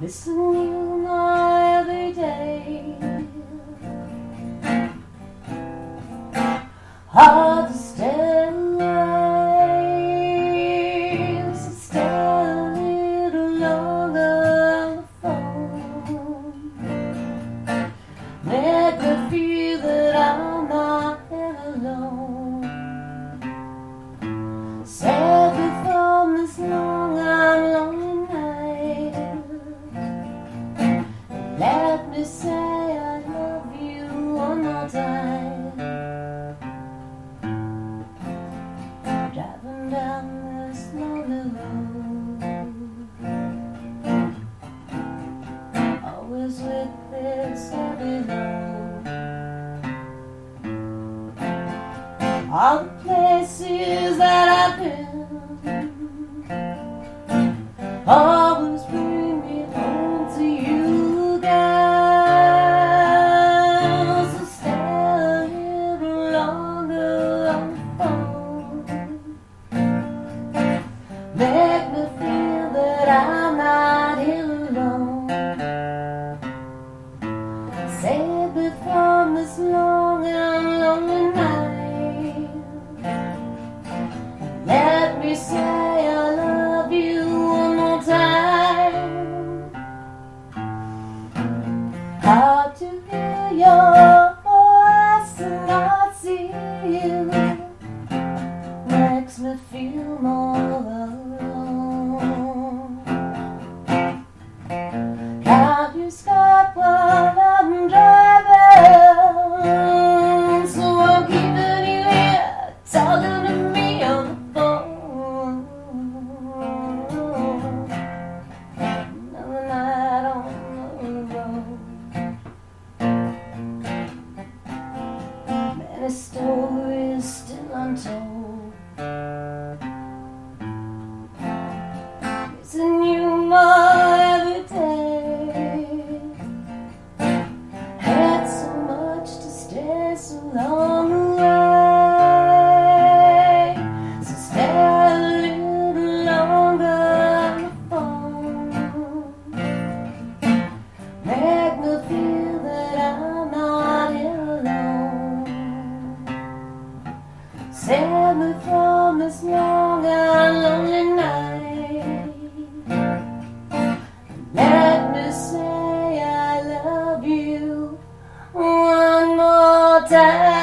This new my every day. Hard to stand life, so stand a little longer on the phone. Then all the places that I've been. How to hear your voice and not see you makes me feel more. the story is still untold. Save me from this long and lonely night. Let me say I love you one more time.